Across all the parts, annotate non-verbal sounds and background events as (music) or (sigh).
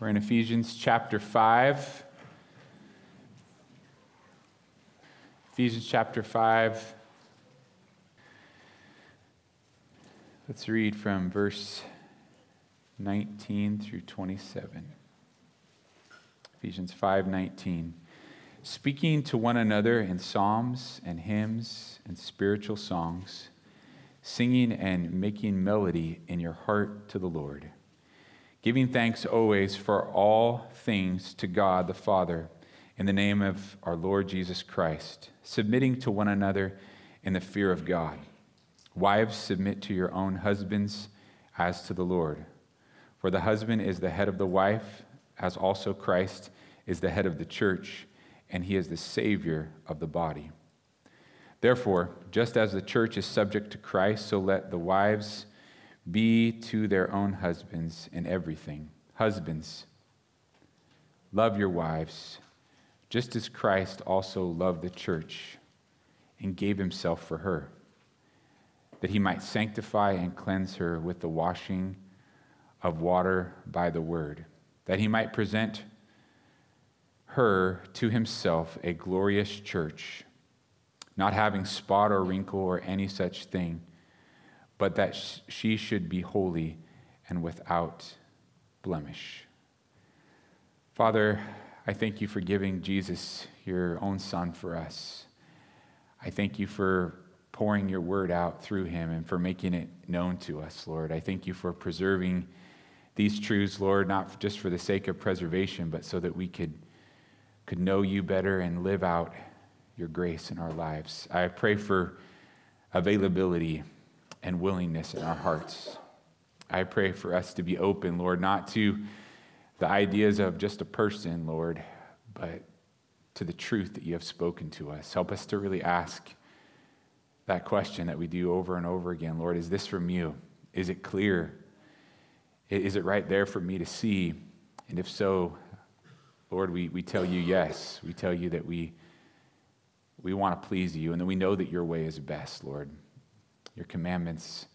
We're in Ephesians chapter 5. Ephesians chapter 5. Let's read from verse 19 through 27. Ephesians 5:19. Speaking to one another in psalms and hymns and spiritual songs, singing and making melody in your heart to the Lord giving thanks always for all things to God the Father in the name of our Lord Jesus Christ, submitting to one another in the fear of God. Wives, submit to your own husbands as to the Lord. For the husband is the head of the wife, as also Christ is the head of the church, and he is the Savior of the body. Therefore, just as the church is subject to Christ, so let the wives be to their own husbands in everything. Husbands, love your wives, just as Christ also loved the church and gave himself for her, that he might sanctify and cleanse her with the washing of water by the word, that he might present her to himself a glorious church, not having spot or wrinkle or any such thing but that she should be holy and without blemish. Father, I thank you for giving Jesus, your own Son, for us. I thank you for pouring your word out through him and for making it known to us, Lord. I thank you for preserving these truths, Lord, not just for the sake of preservation, but so that we could, could know you better and live out your grace in our lives. I pray for availability and willingness in our hearts. I pray for us to be open, Lord, not to the ideas of just a person, Lord, but to the truth that you have spoken to us. Help us to really ask that question that we do over and over again Lord, is this from you? Is it clear? Is it right there for me to see? And if so, Lord, we, we tell you yes. We tell you that we, we want to please you and that we know that your way is best, Lord. Your commandments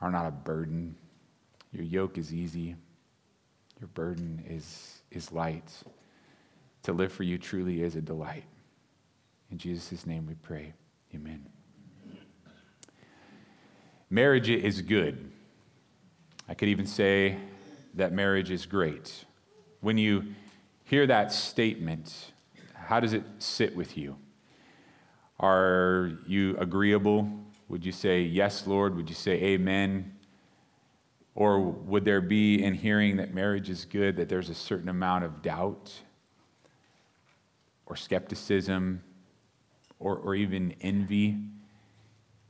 are not a burden. Your yoke is easy. Your burden is, is light. To live for you truly is a delight. In Jesus' name we pray. Amen. Marriage is good. I could even say that marriage is great. When you hear that statement, how does it sit with you? Are you agreeable would you say, Yes, Lord? Would you say, Amen? Or would there be, in hearing that marriage is good, that there's a certain amount of doubt or skepticism or, or even envy,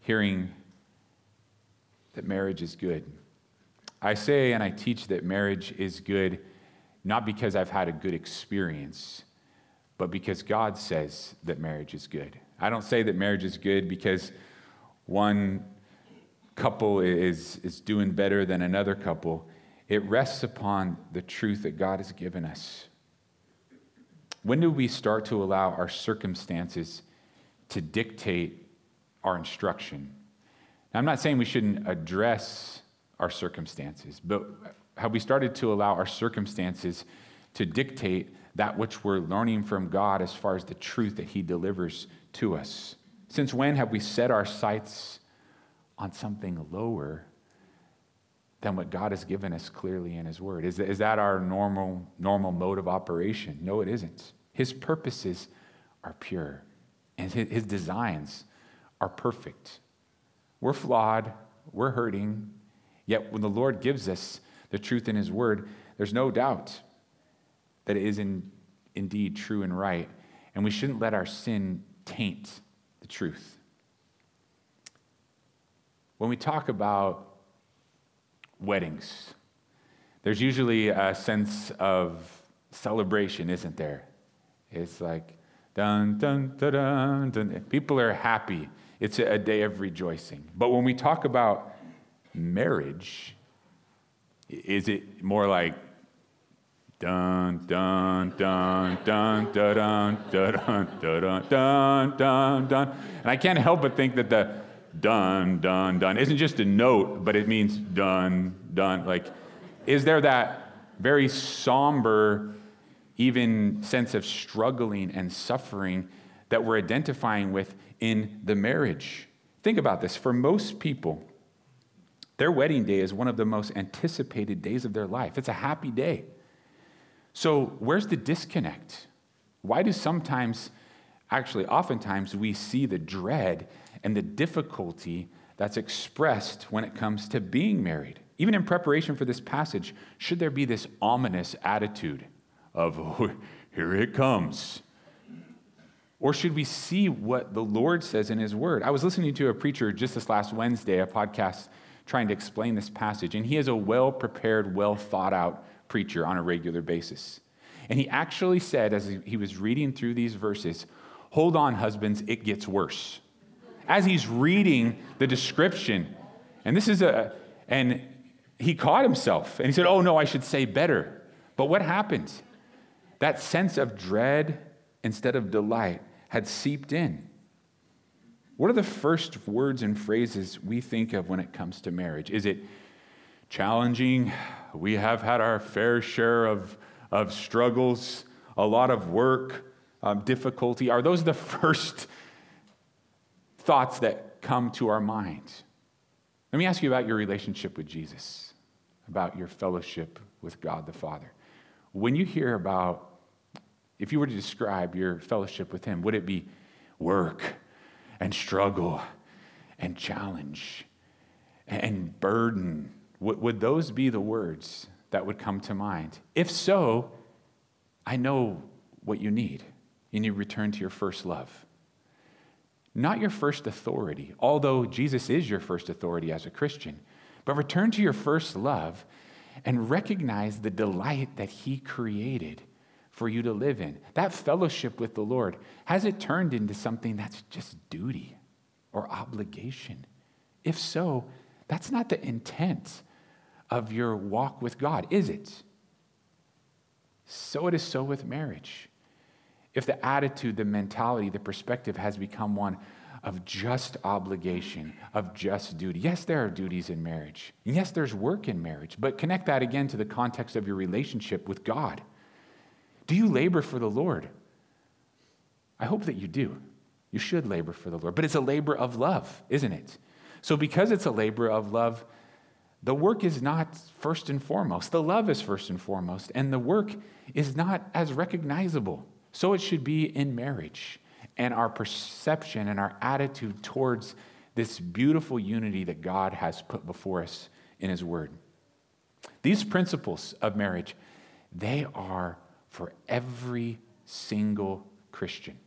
hearing that marriage is good? I say and I teach that marriage is good not because I've had a good experience, but because God says that marriage is good. I don't say that marriage is good because one couple is, is doing better than another couple, it rests upon the truth that God has given us. When do we start to allow our circumstances to dictate our instruction? Now, I'm not saying we shouldn't address our circumstances, but have we started to allow our circumstances to dictate that which we're learning from God as far as the truth that He delivers to us? Since when have we set our sights on something lower than what God has given us clearly in His Word? Is, is that our normal, normal mode of operation? No, it isn't. His purposes are pure, and His, his designs are perfect. We're flawed, we're hurting, yet when the Lord gives us the truth in His Word, there's no doubt that it is in, indeed true and right, and we shouldn't let our sin taint the truth. When we talk about weddings, there's usually a sense of celebration, isn't there? It's like, dun, dun, dun, dun, dun. People are happy. It's a day of rejoicing. But when we talk about marriage, is it more like Dun dun dun dun dun dun dun dun dun dun dun. And I can't help but think that the dun dun dun isn't just a note, but it means dun dun. Like, is there that very somber, even sense of struggling and suffering that we're identifying with in the marriage. Think about this. For most people, their wedding day is one of the most anticipated days of their life. It's a happy day. So, where's the disconnect? Why do sometimes, actually, oftentimes, we see the dread and the difficulty that's expressed when it comes to being married? Even in preparation for this passage, should there be this ominous attitude of, oh, here it comes? Or should we see what the Lord says in His Word? I was listening to a preacher just this last Wednesday, a podcast trying to explain this passage, and he is a well prepared, well thought out preacher on a regular basis. And he actually said, as he was reading through these verses, Hold on, husbands, it gets worse. As he's reading the description, and this is a, and he caught himself and he said, Oh, no, I should say better. But what happened? That sense of dread instead of delight had seeped in. What are the first words and phrases we think of when it comes to marriage? Is it challenging? We have had our fair share of, of struggles, a lot of work, um, difficulty. Are those the (laughs) first thoughts that come to our mind? Let me ask you about your relationship with Jesus, about your fellowship with God the Father. When you hear about, if you were to describe your fellowship with Him, would it be work and struggle and challenge and burden? Would, would those be the words that would come to mind? If so, I know what you need. You need to return to your first love not your first authority, although Jesus is your first authority as a Christian, but return to your first love and recognize the delight that He created for you to live in. That fellowship with the Lord, has it turned into something that's just duty or obligation? If so, that's not the intent of your walk with God, is it? So it is so with marriage if the attitude, the mentality, the perspective has become one of just obligation, of just duty. Yes, there are duties in marriage. Yes, there's work in marriage, but connect that again to the context of your relationship with God. Do you labor for the Lord? I hope that you do. You should labor for the Lord, but it's a labor of love, isn't it? So, because it's a labor of love, the work is not first and foremost. The love is first and foremost, and the work is not as recognizable. So it should be in marriage and our perception and our attitude towards this beautiful unity that God has put before us in His Word. These principles of marriage, they are for every single Christian,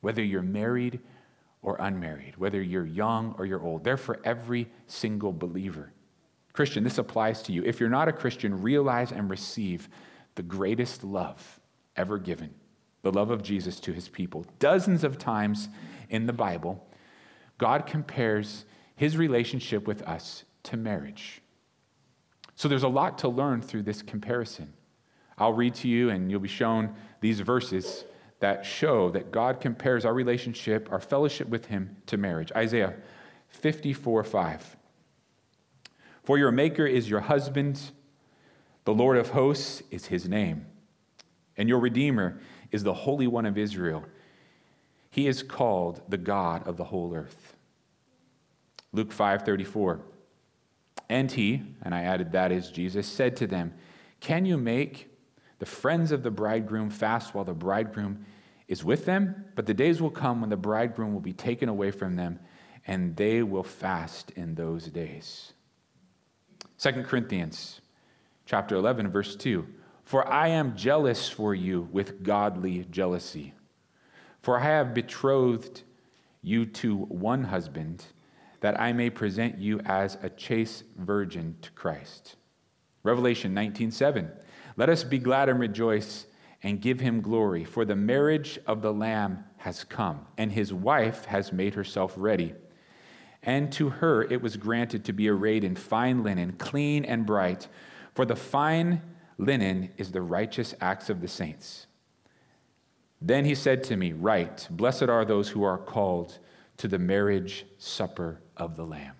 whether you're married or unmarried, whether you're young or you're old. They're for every single believer. Christian, this applies to you. If you're not a Christian, realize and receive the greatest love ever given the love of Jesus to his people. Dozens of times in the Bible, God compares his relationship with us to marriage. So there's a lot to learn through this comparison. I'll read to you, and you'll be shown these verses that show that God compares our relationship, our fellowship with him, to marriage. Isaiah 54 5. For your maker is your husband, the Lord of hosts is his name, and your redeemer is the Holy One of Israel. He is called the God of the whole earth. Luke 5:34. And he, and I added that is Jesus, said to them, "Can you make the friends of the bridegroom fast while the bridegroom is with them? But the days will come when the bridegroom will be taken away from them, and they will fast in those days." 2 Corinthians chapter 11 verse 2. For I am jealous for you with godly jealousy. For I have betrothed you to one husband, that I may present you as a chaste virgin to Christ. Revelation 19:7. Let us be glad and rejoice and give him glory, for the marriage of the Lamb has come, and his wife has made herself ready. And to her it was granted to be arrayed in fine linen, clean and bright, for the fine Linen is the righteous acts of the saints. Then he said to me, Write, blessed are those who are called to the marriage supper of the Lamb.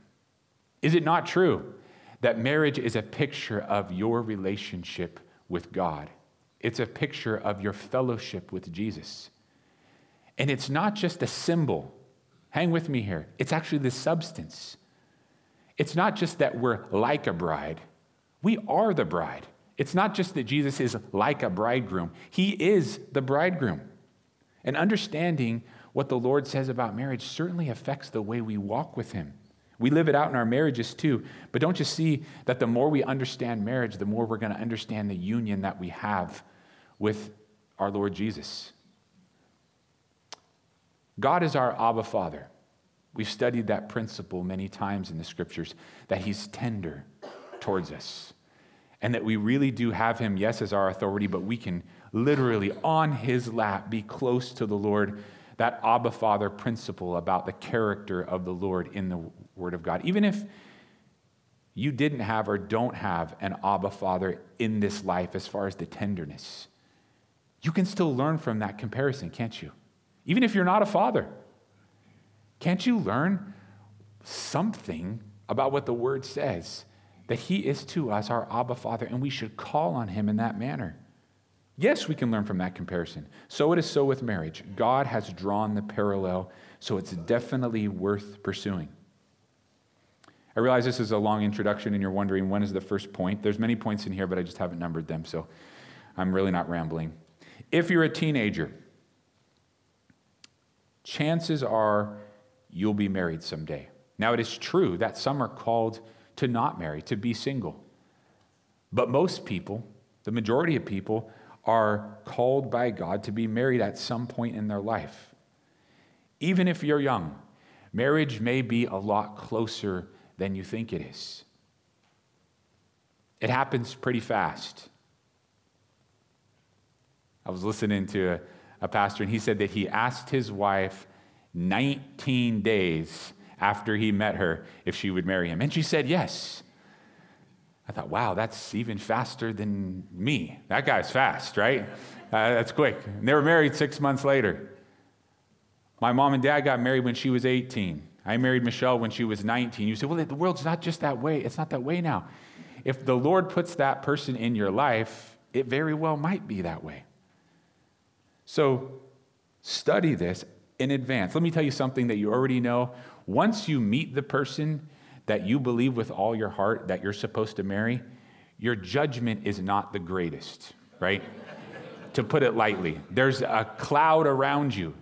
Is it not true that marriage is a picture of your relationship with God. It's a picture of your fellowship with Jesus. And it's not just a symbol. Hang with me here. It's actually the substance. It's not just that we're like a bride, we are the bride. It's not just that Jesus is like a bridegroom, he is the bridegroom. And understanding what the Lord says about marriage certainly affects the way we walk with him. We live it out in our marriages too. But don't you see that the more we understand marriage, the more we're going to understand the union that we have with our Lord Jesus? God is our Abba Father. We've studied that principle many times in the scriptures that He's tender towards us. And that we really do have Him, yes, as our authority, but we can literally on His lap be close to the Lord. That Abba Father principle about the character of the Lord in the Word of God. Even if you didn't have or don't have an Abba Father in this life as far as the tenderness, you can still learn from that comparison, can't you? Even if you're not a father. Can't you learn something about what the word says? That he is to us our Abba Father, and we should call on him in that manner. Yes, we can learn from that comparison. So it is so with marriage. God has drawn the parallel, so it's definitely worth pursuing. I realize this is a long introduction and you're wondering when is the first point. There's many points in here, but I just haven't numbered them, so I'm really not rambling. If you're a teenager, chances are you'll be married someday. Now, it is true that some are called to not marry, to be single. But most people, the majority of people, are called by God to be married at some point in their life. Even if you're young, marriage may be a lot closer than you think it is. It happens pretty fast. I was listening to a, pastor, and he said that he asked his wife 19 days after he met her if she would marry him. And she said yes. I thought, wow, that's even faster than me. That guy's fast, right? Uh, that's quick. And they were married six months later. My mom and dad got married when she was 18. I married Michelle when she was 19. You say, well, the world's not just that way. It's not that way now. If the Lord puts that person in your life, it very well might be that way. So study this in advance. Let me tell you something that you already know. Once you meet the person that you believe with all your heart that you're supposed to marry, your judgment is not the greatest, right? (laughs) to put it lightly, there's a cloud around you.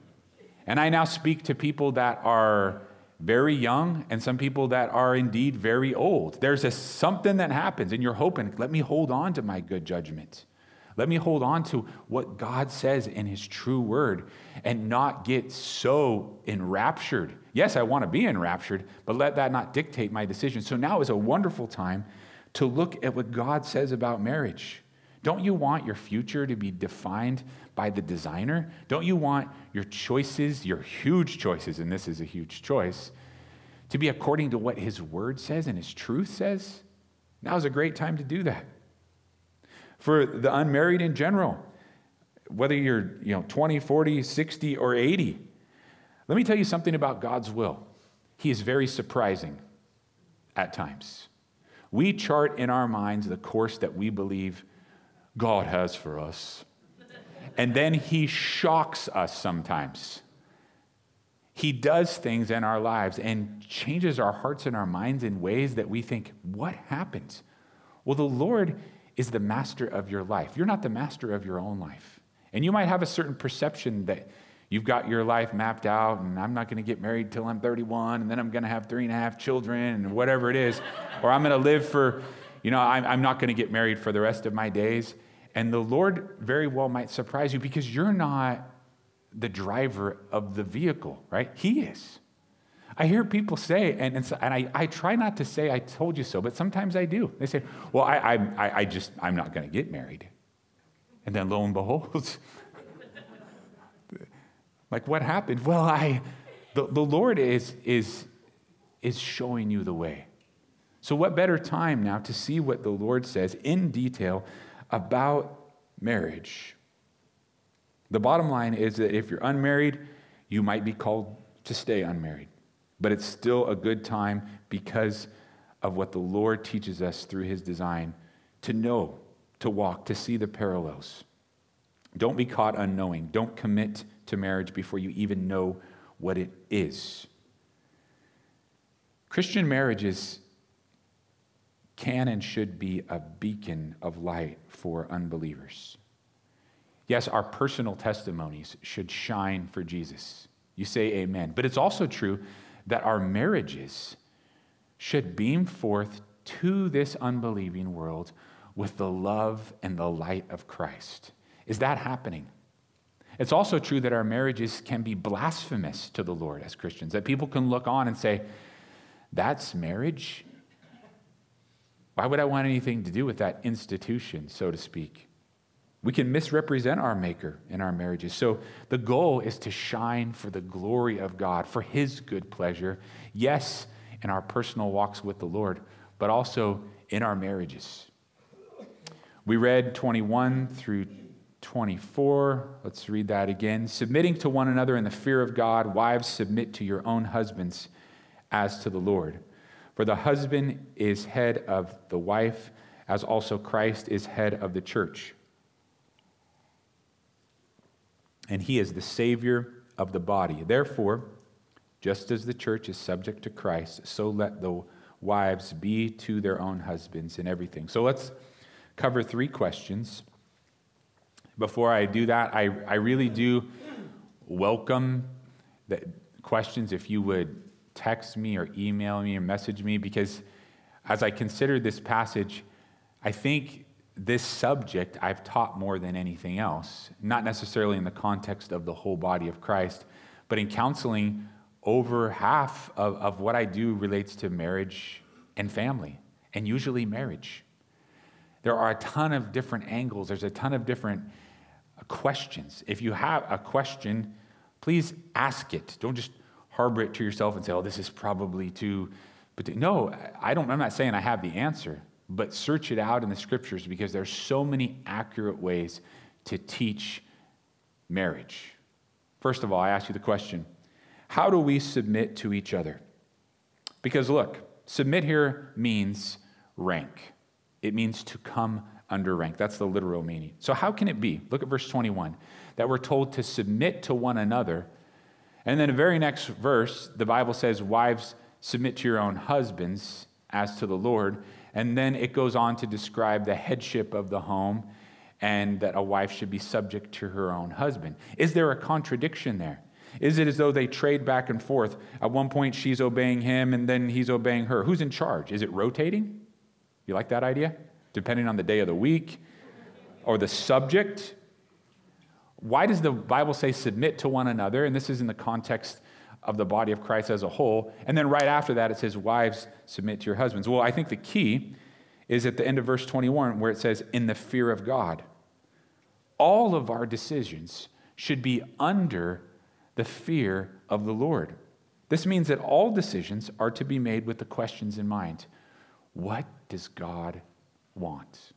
And I now speak to people that are very young and some people that are indeed very old. There's a, something that happens, and you're hoping, let me hold on to my good judgment. Let me hold on to what God says in His true word and not get so enraptured. Yes, I want to be enraptured, but let that not dictate my decision. So now is a wonderful time to look at what God says about marriage. Don't you want your future to be defined by the designer? Don't you want your choices, your huge choices, and this is a huge choice, to be according to what His Word says and His truth says? Now is a great time to do that for the unmarried in general, whether you're you know, 20, 40, 60, or 80. Let me tell you something about God's will. He is very surprising at times. We chart in our minds the course that we believe God has for us. And then He shocks us sometimes. He does things in our lives and changes our hearts and our minds in ways that we think, what happened? Well, the Lord is the master of your life. You're not the master of your own life. And you might have a certain perception that you've got your life mapped out, and I'm not going to get married till I'm 31, and then I'm going to have three and a half children, and whatever it is. (laughs) or I'm going to live for, you know, I'm, I'm not going to get married for the rest of my days. And the Lord very well might surprise you because you're not the driver of the vehicle, right? He is. I hear people say, and, and, and I, I try not to say I told you so, but sometimes I do. They say, well, I, I, I just, I'm not going to get married. And then lo and behold, (laughs) like what happened? Well, I, the, the Lord is, is, is showing you the way. So, what better time now to see what the Lord says in detail about marriage? The bottom line is that if you're unmarried, you might be called to stay unmarried. But it's still a good time because of what the Lord teaches us through his design to know to walk, to see the parallels. Don't be caught unknowing. Don't commit to marriage before you even know what it is. Christian marriages can and should be a beacon of light for unbelievers. Yes, our personal testimonies should shine for Jesus. You say amen. But it's also true that our marriages should beam forth to this unbelieving world with the love and the light of Christ. Is that happening? It's also true that our marriages can be blasphemous to the Lord as Christians, that people can look on and say, That's marriage? Why would I want anything to do with that institution, so to speak? We can misrepresent our Maker in our marriages. So the goal is to shine for the glory of God, for His good pleasure. Yes, in our personal walks with the Lord, but also in our marriages. We read 21 through 24. Let's read that again. Submitting to one another in the fear of God, wives, submit to your own husbands as to the Lord. For the husband is head of the wife, as also Christ is head of the church. And he is the Savior of the body. Therefore, just as the church is subject to Christ, so let the wives be to their own husbands in everything. So let's cover three questions. Before I do that, I, I really do welcome the questions if you would text me or email me or message me because as I consider this passage, I think this subject I've taught more than anything else, not necessarily in the context of the whole body of Christ, but in counseling, over half of, of what I do relates to marriage and family, and usually marriage. There are a ton of different angles, there's a ton of different questions. If you have a question, please ask it. Don't just harbor it to yourself and say, oh, this is probably too. But no, I don't, I'm not saying I have the answer, but search it out in the scriptures because there's so many accurate ways to teach marriage. First of all, I ask you the question how do we submit to each other? Because look, submit here means rank, it means to come under rank. That's the literal meaning. So, how can it be? Look at verse 21 that we're told to submit to one another and then the very next verse, the Bible says, Wives, submit to your own husbands as to the Lord. And then it goes on to describe the headship of the home and that a wife should be subject to her own husband. Is there a contradiction there? Is it as though they trade back and forth? At one point, she's obeying him and then he's obeying her. Who's in charge? Is it rotating? You like that idea? Depending on the day of the week or the subject? Why does the Bible say submit to one another? And this is in the context of the body of Christ as a whole. And then right after that, it says, Wives, submit to your husbands. Well, I think the key is at the end of verse 21 where it says, In the fear of God. All of our decisions should be under the fear of the Lord. This means that all decisions are to be made with the questions in mind What does God want?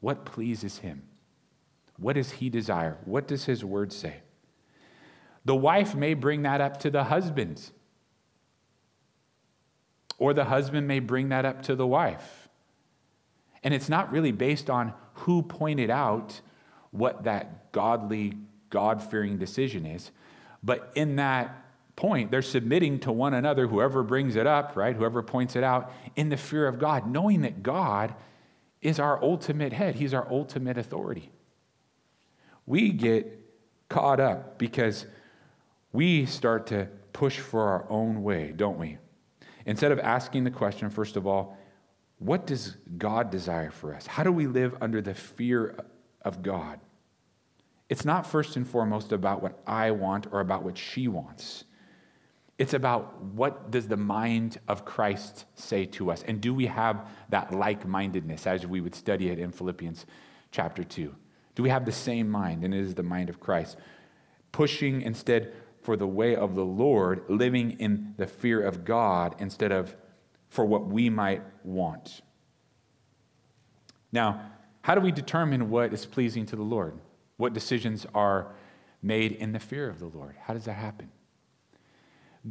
What pleases Him? What does he desire? What does his word say? The wife may bring that up to the husband, or the husband may bring that up to the wife. And it's not really based on who pointed out what that godly, God fearing decision is, but in that point, they're submitting to one another, whoever brings it up, right? Whoever points it out, in the fear of God, knowing that God is our ultimate head, He's our ultimate authority we get caught up because we start to push for our own way, don't we? Instead of asking the question, first of all, what does God desire for us? How do we live under the fear of God? It's not first and foremost about what I want or about what she wants. It's about what does the mind of Christ say to us? And do we have that like mindedness as we would study it in Philippians chapter 2? Do we have the same mind? And it is the mind of Christ. Pushing instead for the way of the Lord, living in the fear of God instead of for what we might want. Now, how do we determine what is pleasing to the Lord? What decisions are made in the fear of the Lord? How does that happen?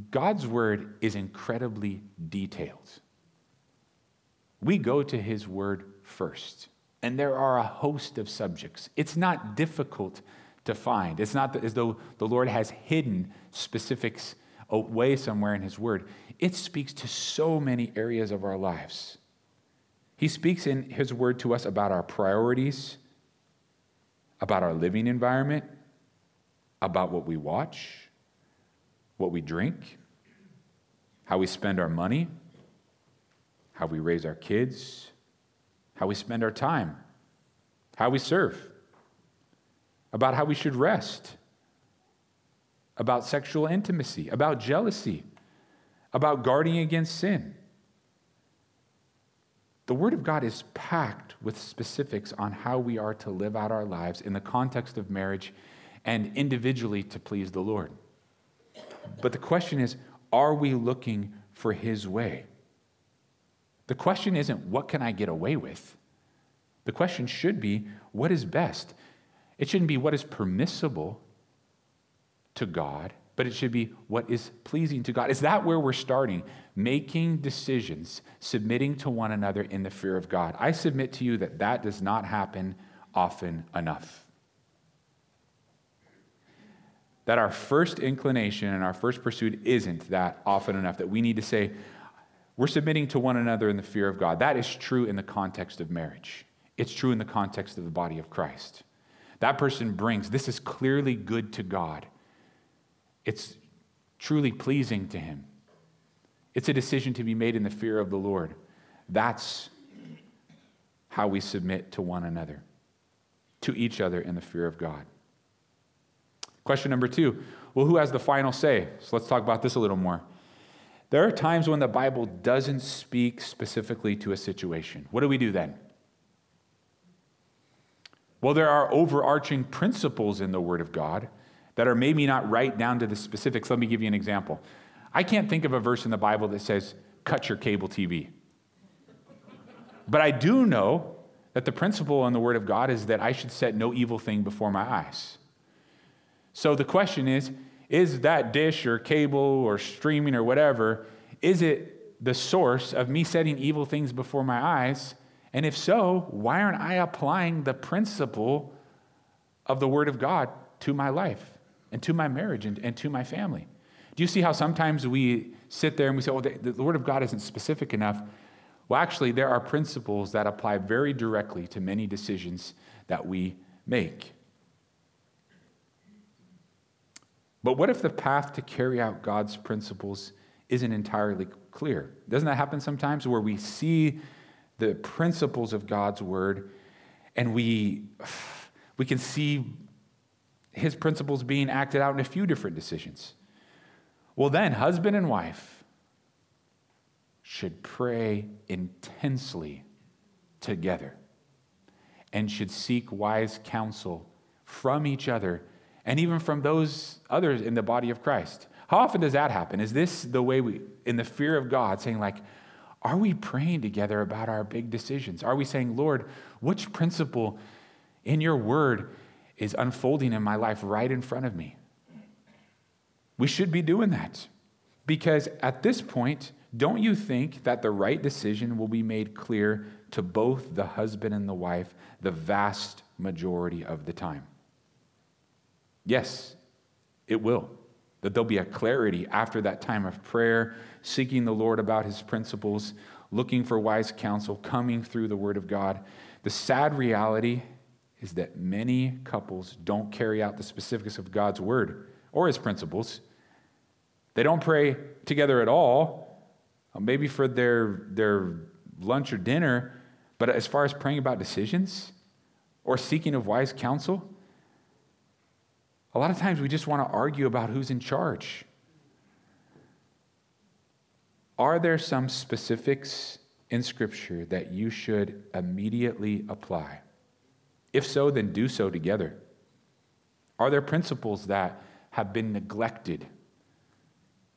God's word is incredibly detailed. We go to his word first. And there are a host of subjects. It's not difficult to find. It's not as though the Lord has hidden specifics away somewhere in His Word. It speaks to so many areas of our lives. He speaks in His Word to us about our priorities, about our living environment, about what we watch, what we drink, how we spend our money, how we raise our kids, how we spend our time, how we serve, about how we should rest, about sexual intimacy, about jealousy, about guarding against sin. The Word of God is packed with specifics on how we are to live out our lives in the context of marriage and individually to please the Lord. But the question is are we looking for His way? The question isn't, what can I get away with? The question should be, what is best? It shouldn't be what is permissible to God, but it should be what is pleasing to God. Is that where we're starting? Making decisions, submitting to one another in the fear of God. I submit to you that that does not happen often enough. That our first inclination and our first pursuit isn't that often enough, that we need to say, we're submitting to one another in the fear of God. That is true in the context of marriage, it's true in the context of the body of Christ. That person brings, this is clearly good to God. It's truly pleasing to Him. It's a decision to be made in the fear of the Lord. That's how we submit to one another, to each other in the fear of God. Question number two well, who has the final say? So let's talk about this a little more. There are times when the Bible doesn't speak specifically to a situation. What do we do then? Well, there are overarching principles in the Word of God that are maybe not right down to the specifics. Let me give you an example. I can't think of a verse in the Bible that says, cut your cable TV. But I do know that the principle in the Word of God is that I should set no evil thing before my eyes. So the question is is that dish or cable or streaming or whatever, is it the source of me setting evil things before my eyes? And if so, why aren't I applying the principle of the Word of God to my life and to my marriage and, and to my family? Do you see how sometimes we sit there and we say, oh, the, the Word of God isn't specific enough? Well, actually, there are principles that apply very directly to many decisions that we make. But what if the path to carry out God's principles isn't entirely clear? Doesn't that happen sometimes where we see the principles of God's word and we, we can see his principles being acted out in a few different decisions? Well, then, husband and wife should pray intensely together and should seek wise counsel from each other and even from those others in the body of Christ. How often does that happen? Is this the way we, in the fear of God, saying, like, are we praying together about our big decisions? Are we saying, Lord, which principle in your word is unfolding in my life right in front of me? We should be doing that because at this point, don't you think that the right decision will be made clear to both the husband and the wife the vast majority of the time? Yes, it will. That there'll be a clarity after that time of prayer, seeking the Lord about his principles, looking for wise counsel, coming through the word of God. The sad reality is that many couples don't carry out the specifics of God's word or his principles. They don't pray together at all, uh, maybe for their, their lunch or dinner, but as far as praying about decisions or seeking of wise counsel, a lot of times we just want to argue about who's in charge. Are there some specifics in Scripture that you should immediately apply? If so, then do so together. Are there principles that have been neglected?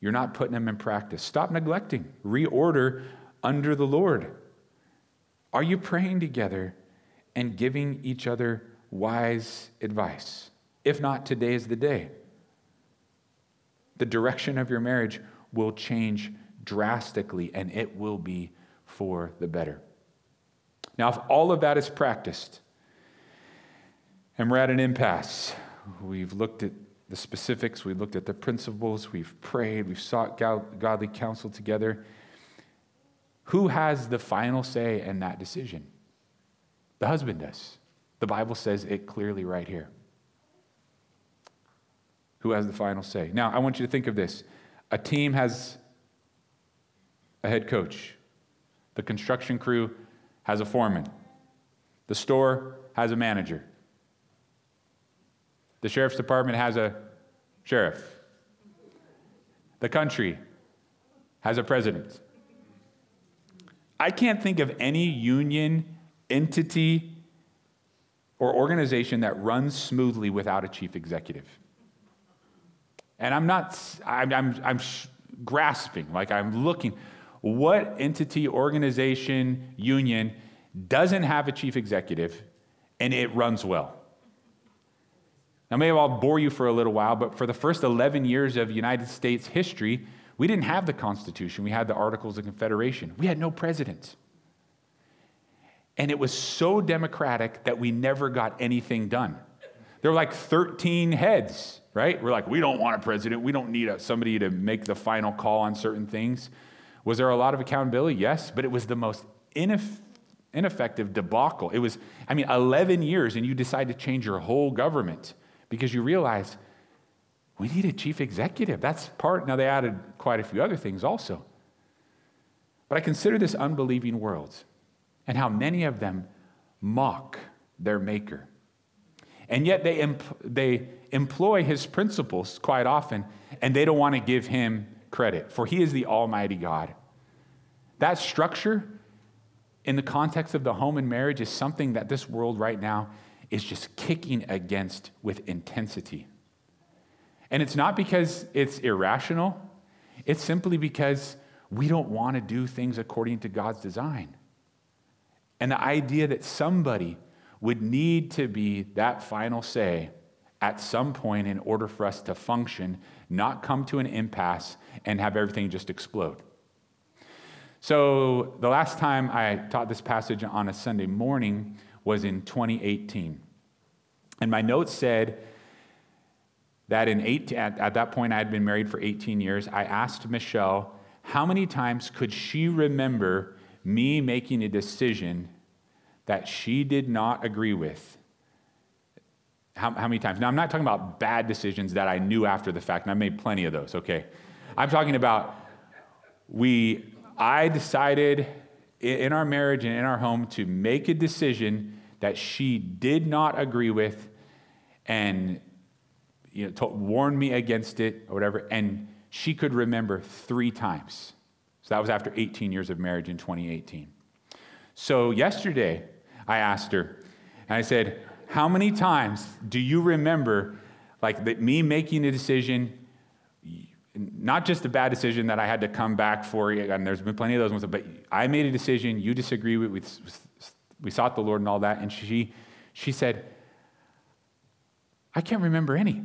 You're not putting them in practice. Stop neglecting. Reorder under the Lord. Are you praying together and giving each other wise advice? If not, today is the day. The direction of your marriage will change drastically, and it will be for the better. Now, if all of that is practiced, and we're at an impasse, we've looked at the specifics, we've looked at the principles, we've prayed, we've sought godly counsel together. Who has the final say in that decision? The husband does. The Bible says it clearly right here. Who has the final say? Now, I want you to think of this a team has a head coach, the construction crew has a foreman, the store has a manager, the sheriff's department has a sheriff, the country has a president. I can't think of any union, entity, or organization that runs smoothly without a chief executive. And I'm not, I'm, I'm, I'm grasping, like I'm looking. What entity, organization, union doesn't have a chief executive and it runs well? Now, maybe I'll bore you for a little while, but for the first 11 years of United States history, we didn't have the Constitution. We had the Articles of Confederation. We had no president. And it was so democratic that we never got anything done. There were like 13 heads, right? We're like, we don't want a president. We don't need a, somebody to make the final call on certain things. Was there a lot of accountability? Yes, but it was the most ineff- ineffective debacle. It was, I mean, 11 years, and you decide to change your whole government because you realize we need a chief executive. That's part. Now, they added quite a few other things also. But I consider this unbelieving world and how many of them mock their maker. And yet they, empl- they employ his principles quite often, and they don't want to give him credit, for he is the Almighty God. That structure in the context of the home and marriage is something that this world right now is just kicking against with intensity. And it's not because it's irrational, it's simply because we don't want to do things according to God's design. And the idea that somebody would need to be that final say at some point in order for us to function, not come to an impasse, and have everything just explode. So, the last time I taught this passage on a Sunday morning was in 2018. And my notes said that in eight, at, at that point I had been married for 18 years. I asked Michelle how many times could she remember me making a decision that she did not agree with. How, how, many times? Now, I'm not talking about bad decisions that I knew after the fact, and I made plenty of those, okay? I'm talking about we, I decided in our marriage and in our home to make a decision that she did not agree with and you know, told, warned me against it or whatever, and she could remember three times. So that was after 18 years of marriage in 2018. So yesterday, I asked her, and I said, How many times do you remember, like, that me making a decision, not just a bad decision that I had to come back for, and there's been plenty of those ones, but I made a decision, you disagree with, we, we sought the Lord and all that, and she, she said, I can't remember any.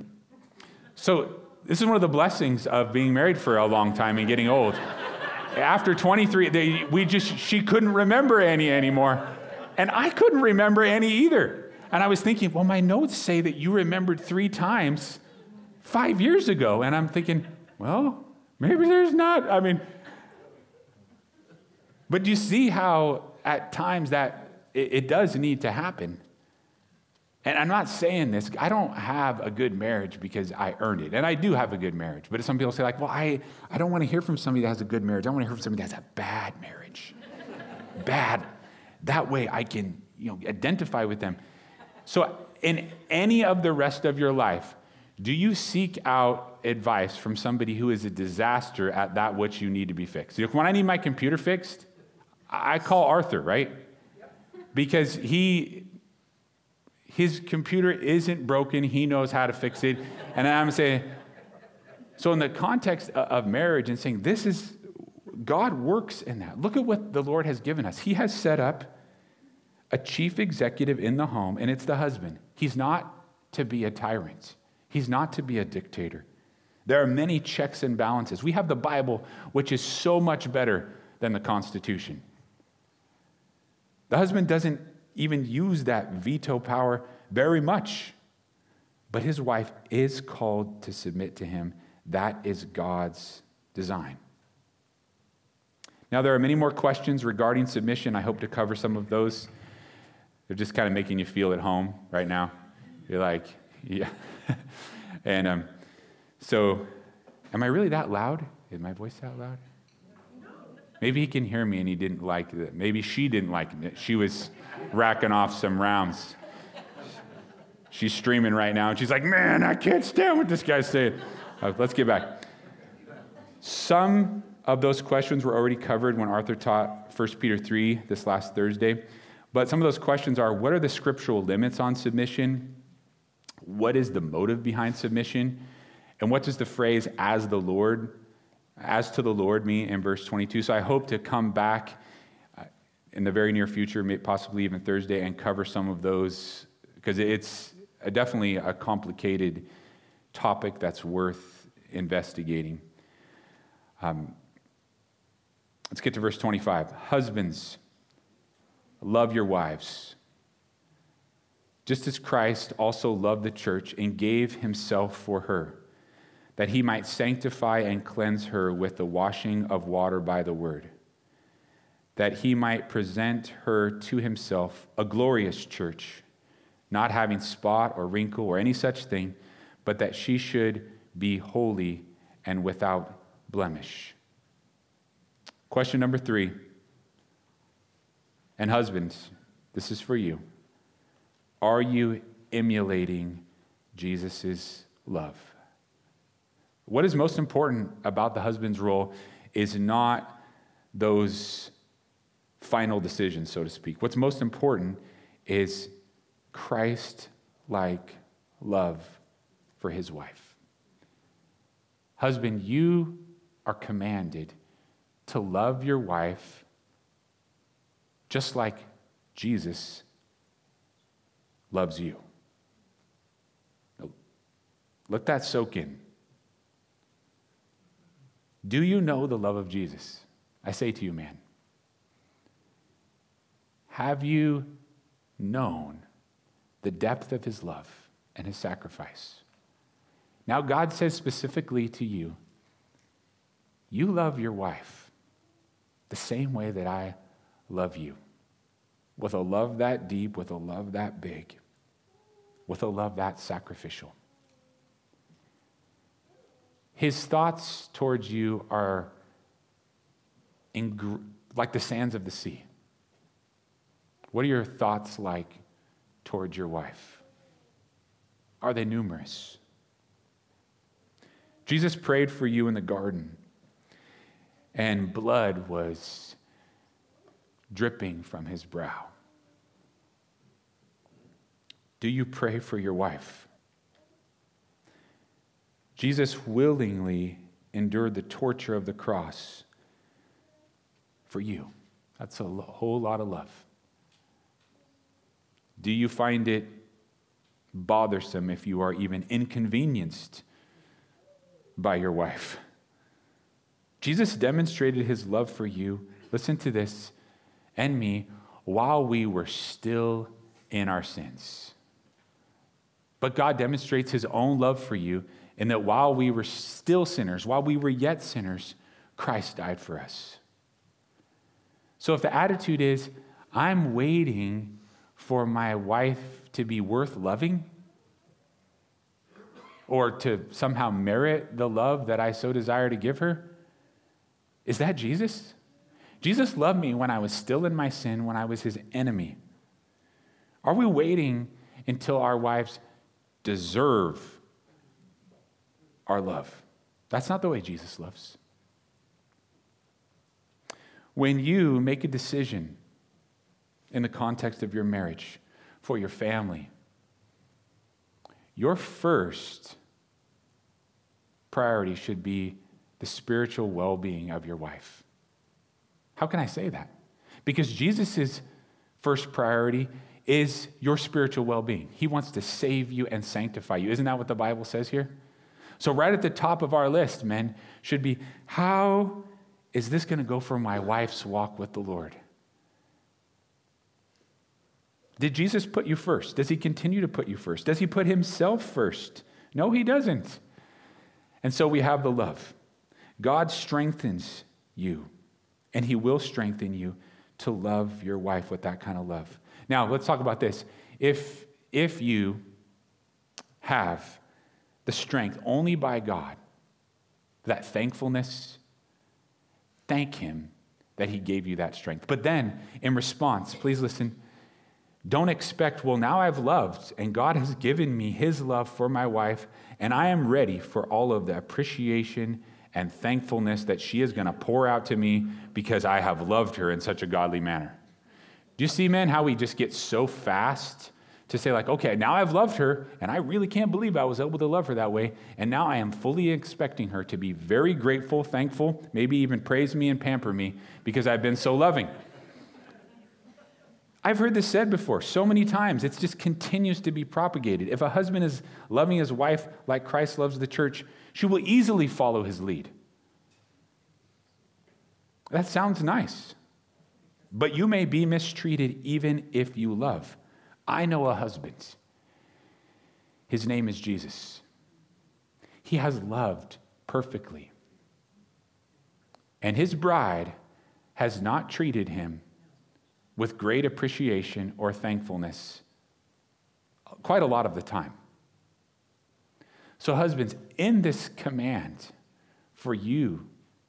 So, this is one of the blessings of being married for a long time and getting old. After 23, they, we just, she couldn't remember any anymore. And I couldn't remember any either. And I was thinking, well, my notes say that you remembered three times five years ago. And I'm thinking, well, maybe there's not. I mean, but you see how at times that it, it does need to happen. And I'm not saying this, I don't have a good marriage because I earned it. And I do have a good marriage. But some people say, like, well, I, I don't want to hear from somebody that has a good marriage. I want to hear from somebody that has a bad marriage. (laughs) bad. That way I can you know, identify with them. So, in any of the rest of your life, do you seek out advice from somebody who is a disaster at that which you need to be fixed? When I need my computer fixed, I call Arthur, right? Because he his computer isn't broken, he knows how to fix it. And I'm saying, so in the context of marriage and saying this is God works in that. Look at what the Lord has given us. He has set up a chief executive in the home, and it's the husband. He's not to be a tyrant, he's not to be a dictator. There are many checks and balances. We have the Bible, which is so much better than the Constitution. The husband doesn't even use that veto power very much, but his wife is called to submit to him. That is God's design. Now, there are many more questions regarding submission. I hope to cover some of those. They're just kind of making you feel at home right now. You're like, yeah. (laughs) and um, so, am I really that loud? Is my voice that loud? Maybe he can hear me and he didn't like it. Maybe she didn't like it. She was racking off some rounds. She's streaming right now and she's like, man, I can't stand what this guy's saying. Uh, let's get back. Some of those questions were already covered when Arthur taught 1 Peter 3 this last Thursday. But some of those questions are what are the scriptural limits on submission? What is the motive behind submission? And what does the phrase as the Lord, as to the Lord mean in verse 22? So I hope to come back uh, in the very near future, possibly even Thursday, and cover some of those because it's definitely a complicated topic that's worth investigating. Um, let's get to verse 25. Husbands, love your wives, just as Christ also loved the church and gave himself for her, that he might sanctify and cleanse her with the washing of water by the word, that he might present her to himself a glorious church, not having spot or wrinkle or any such thing, but that she should be holy and without blemish. Question number three. And husbands, this is for you. Are you emulating Jesus' love? What is most important about the husband's role is not those final decisions, so to speak. What's most important is Christ like love for his wife. Husband, you are commanded to love your wife just like Jesus loves you. Let that soak in. Do you know the love of Jesus? I say to you, man. Have you known the depth of his love and his sacrifice? Now, God says specifically to you, you love your wife the same way that I love you. With a love that deep, with a love that big, with a love that sacrificial. His thoughts towards you are like the sands of the sea. What are your thoughts like towards your wife? Are they numerous? Jesus prayed for you in the garden, and blood was dripping from his brow. Do you pray for your wife? Jesus willingly endured the torture of the cross for you. That's a whole lot of love. Do you find it bothersome if you are even inconvenienced by your wife? Jesus demonstrated his love for you. Listen to this and me while we were still in our sins. But God demonstrates his own love for you in that while we were still sinners, while we were yet sinners, Christ died for us. So if the attitude is, I'm waiting for my wife to be worth loving, or to somehow merit the love that I so desire to give her, is that Jesus? Jesus loved me when I was still in my sin, when I was his enemy. Are we waiting until our wives deserve our love? That's not the way Jesus loves. When you make a decision in the context of your marriage, for your family, your first priority should be the spiritual well being of your wife. How can I say that? Because Jesus' first priority is your spiritual well being. He wants to save you and sanctify you. Isn't that what the Bible says here? So, right at the top of our list, men, should be how is this going to go for my wife's walk with the Lord? Did Jesus put you first? Does he continue to put you first? Does he put himself first? No, he doesn't. And so we have the love. God strengthens you, and he will strengthen you to love your wife with that kind of love. Now, let's talk about this. If, if you have the strength only by God, that thankfulness, thank him that he gave you that strength. But then, in response, please listen don't expect, well, now I've loved, and God has given me his love for my wife, and I am ready for all of the appreciation and thankfulness that she is going to pour out to me because I have loved her in such a godly manner. Do you see, men, how we just get so fast to say, like, okay, now I've loved her, and I really can't believe I was able to love her that way, and now I am fully expecting her to be very grateful, thankful, maybe even praise me and pamper me because I've been so loving. I've heard this said before so many times. It just continues to be propagated. If a husband is loving his wife like Christ loves the church, she will easily follow his lead. That sounds nice. But you may be mistreated even if you love. I know a husband. His name is Jesus. He has loved perfectly. And his bride has not treated him with great appreciation or thankfulness quite a lot of the time. So, husbands, in this command for you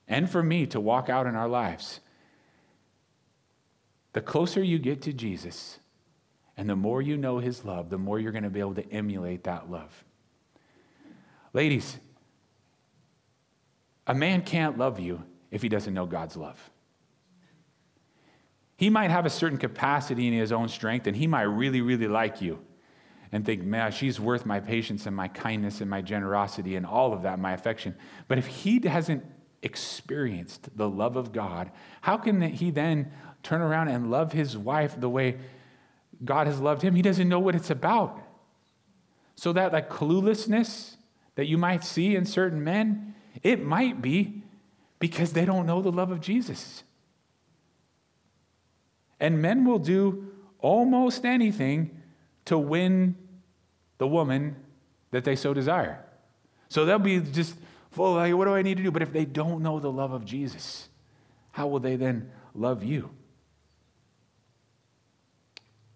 and for me to walk out in our lives, the closer you get to Jesus and the more you know his love, the more you're going to be able to emulate that love. Ladies, a man can't love you if he doesn't know God's love. He might have a certain capacity in his own strength, and he might really, really like you and think, man, she's worth my patience and my kindness and my generosity and all of that, my affection. But if he hasn't experienced the love of God, how can he then turn around and love his wife the way God has loved him? He doesn't know what it's about. So that like cluelessness that you might see in certain men, it might be because they don't know the love of Jesus. And men will do almost anything to win the woman that they so desire. So they'll be just full like, what do I need to do? But if they don't know the love of Jesus, how will they then love you?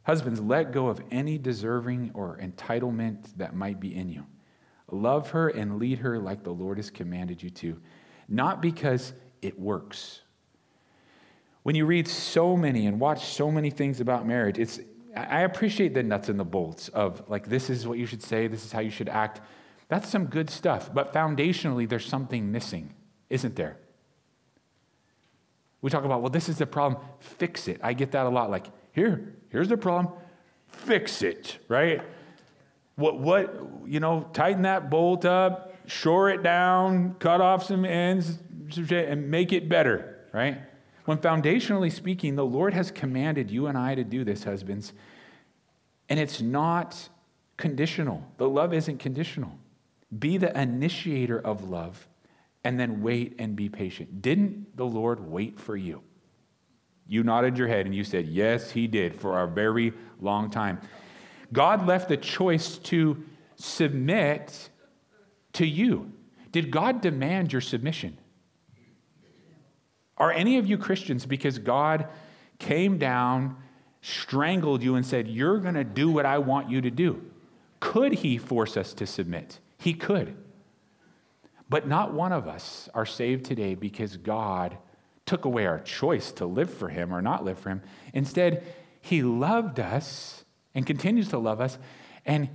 Husbands, let go of any deserving or entitlement that might be in you. Love her and lead her like the Lord has commanded you to, not because it works when you read so many and watch so many things about marriage, it's I appreciate the nuts and the bolts of like this is what you should say, this is how you should act. That's some good stuff, but foundationally there's something missing, isn't there? We talk about, well, this is the problem, fix it. I get that a lot. Like, here, here's the problem, fix it, right? What, what, you know, tighten that bolt up, shore it down, cut off some ends, and make it better, right? When foundationally speaking, the Lord has commanded you and I to do this, husbands, and it's not conditional. The love isn't conditional. Be the initiator of love and then wait and be patient. Didn't the Lord wait for you? You nodded your head and you said, Yes, He did for a very long time. God left the choice to submit to you. Did God demand your submission? Are any of you Christians because God came down, strangled you, and said, You're going to do what I want you to do? Could He force us to submit? He could. But not one of us are saved today because God took away our choice to live for Him or not live for Him. Instead, He loved us and continues to love us. And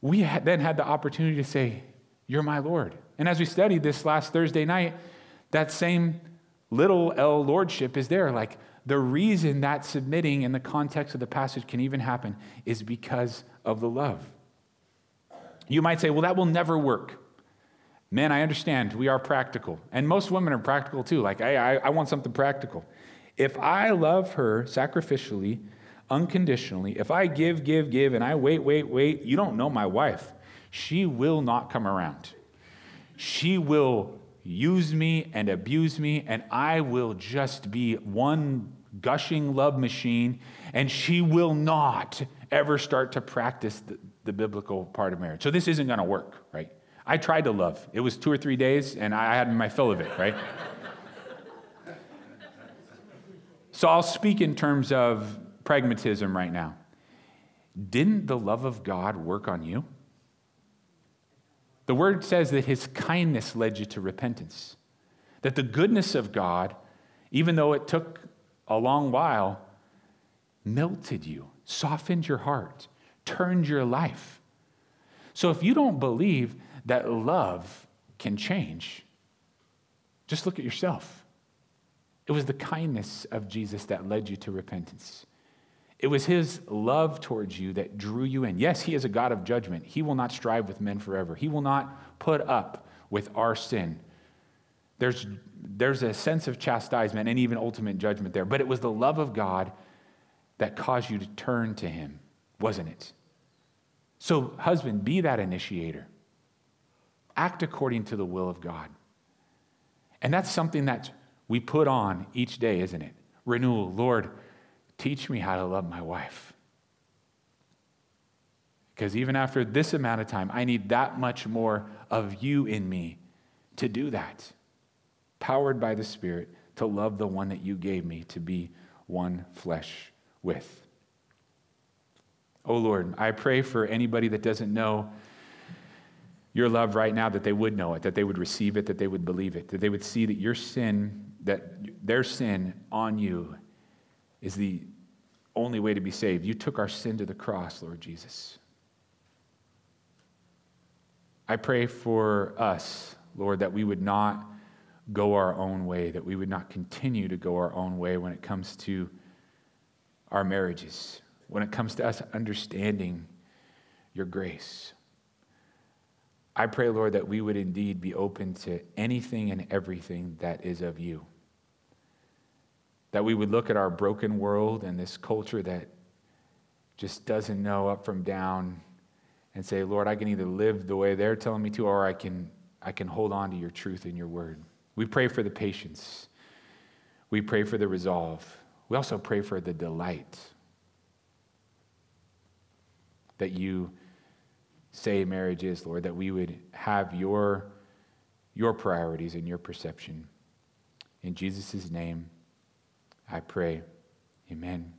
we then had the opportunity to say, You're my Lord. And as we studied this last Thursday night, that same little L lordship is there. Like the reason that submitting in the context of the passage can even happen is because of the love. You might say, well, that will never work. Men, I understand we are practical. And most women are practical too. Like, I, I, I want something practical. If I love her sacrificially, unconditionally, if I give, give, give, and I wait, wait, wait, you don't know my wife. She will not come around. She will use me and abuse me, and I will just be one gushing love machine, and she will not ever start to practice the, the biblical part of marriage. So this isn't going to work, right? I tried to love. It was two or three days, and I had my fill of it, right? (laughs) so I'll speak in terms of pragmatism right now. Didn't the love of God work on you? The word says that his kindness led you to repentance, that the goodness of God, even though it took a long while, melted you, softened your heart, turned your life. So if you don't believe that love can change, just look at yourself. It was the kindness of Jesus that led you to repentance. It was his love towards you that drew you in. Yes, he is a God of judgment. He will not strive with men forever. He will not put up with our sin. There's, there's a sense of chastisement and even ultimate judgment there. But it was the love of God that caused you to turn to him, wasn't it? So, husband, be that initiator. Act according to the will of God. And that's something that we put on each day, isn't it? Renewal. Lord, Teach me how to love my wife. Because even after this amount of time, I need that much more of you in me to do that. Powered by the Spirit to love the one that you gave me to be one flesh with. Oh Lord, I pray for anybody that doesn't know your love right now that they would know it, that they would receive it, that they would believe it, that they would see that your sin, that their sin on you is the only way to be saved. You took our sin to the cross, Lord Jesus. I pray for us, Lord, that we would not go our own way, that we would not continue to go our own way when it comes to our marriages, when it comes to us understanding your grace. I pray, Lord, that we would indeed be open to anything and everything that is of you. That we would look at our broken world and this culture that just doesn't know up from down and say, Lord, I can either live the way they're telling me to or I can, I can hold on to your truth and your word. We pray for the patience. We pray for the resolve. We also pray for the delight that you say marriage is, Lord, that we would have your, your priorities and your perception. In Jesus' name, I pray. Amen.